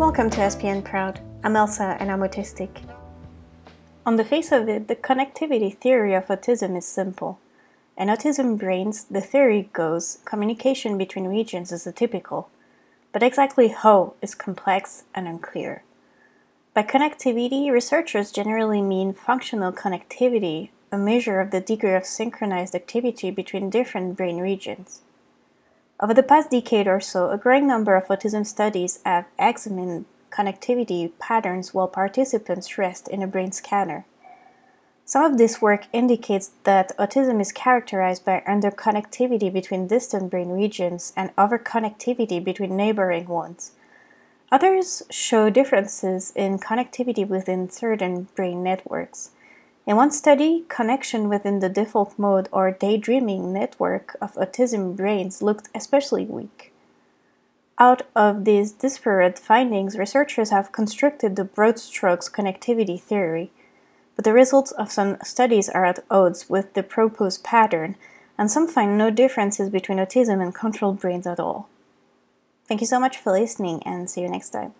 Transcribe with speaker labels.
Speaker 1: Welcome to SPN Proud. I'm Elsa and I'm autistic. On the face of it, the connectivity theory of autism is simple. In autism brains, the theory goes communication between regions is atypical, but exactly how is complex and unclear. By connectivity, researchers generally mean functional connectivity, a measure of the degree of synchronized activity between different brain regions. Over the past decade or so, a growing number of autism studies have examined connectivity patterns while participants rest in a brain scanner. Some of this work indicates that autism is characterized by underconnectivity between distant brain regions and overconnectivity between neighboring ones. Others show differences in connectivity within certain brain networks. In one study, connection within the default mode or daydreaming network of autism brains looked especially weak. Out of these disparate findings, researchers have constructed the broad strokes connectivity theory, but the results of some studies are at odds with the proposed pattern, and some find no differences between autism and controlled brains at all. Thank you so much for listening, and see you next time.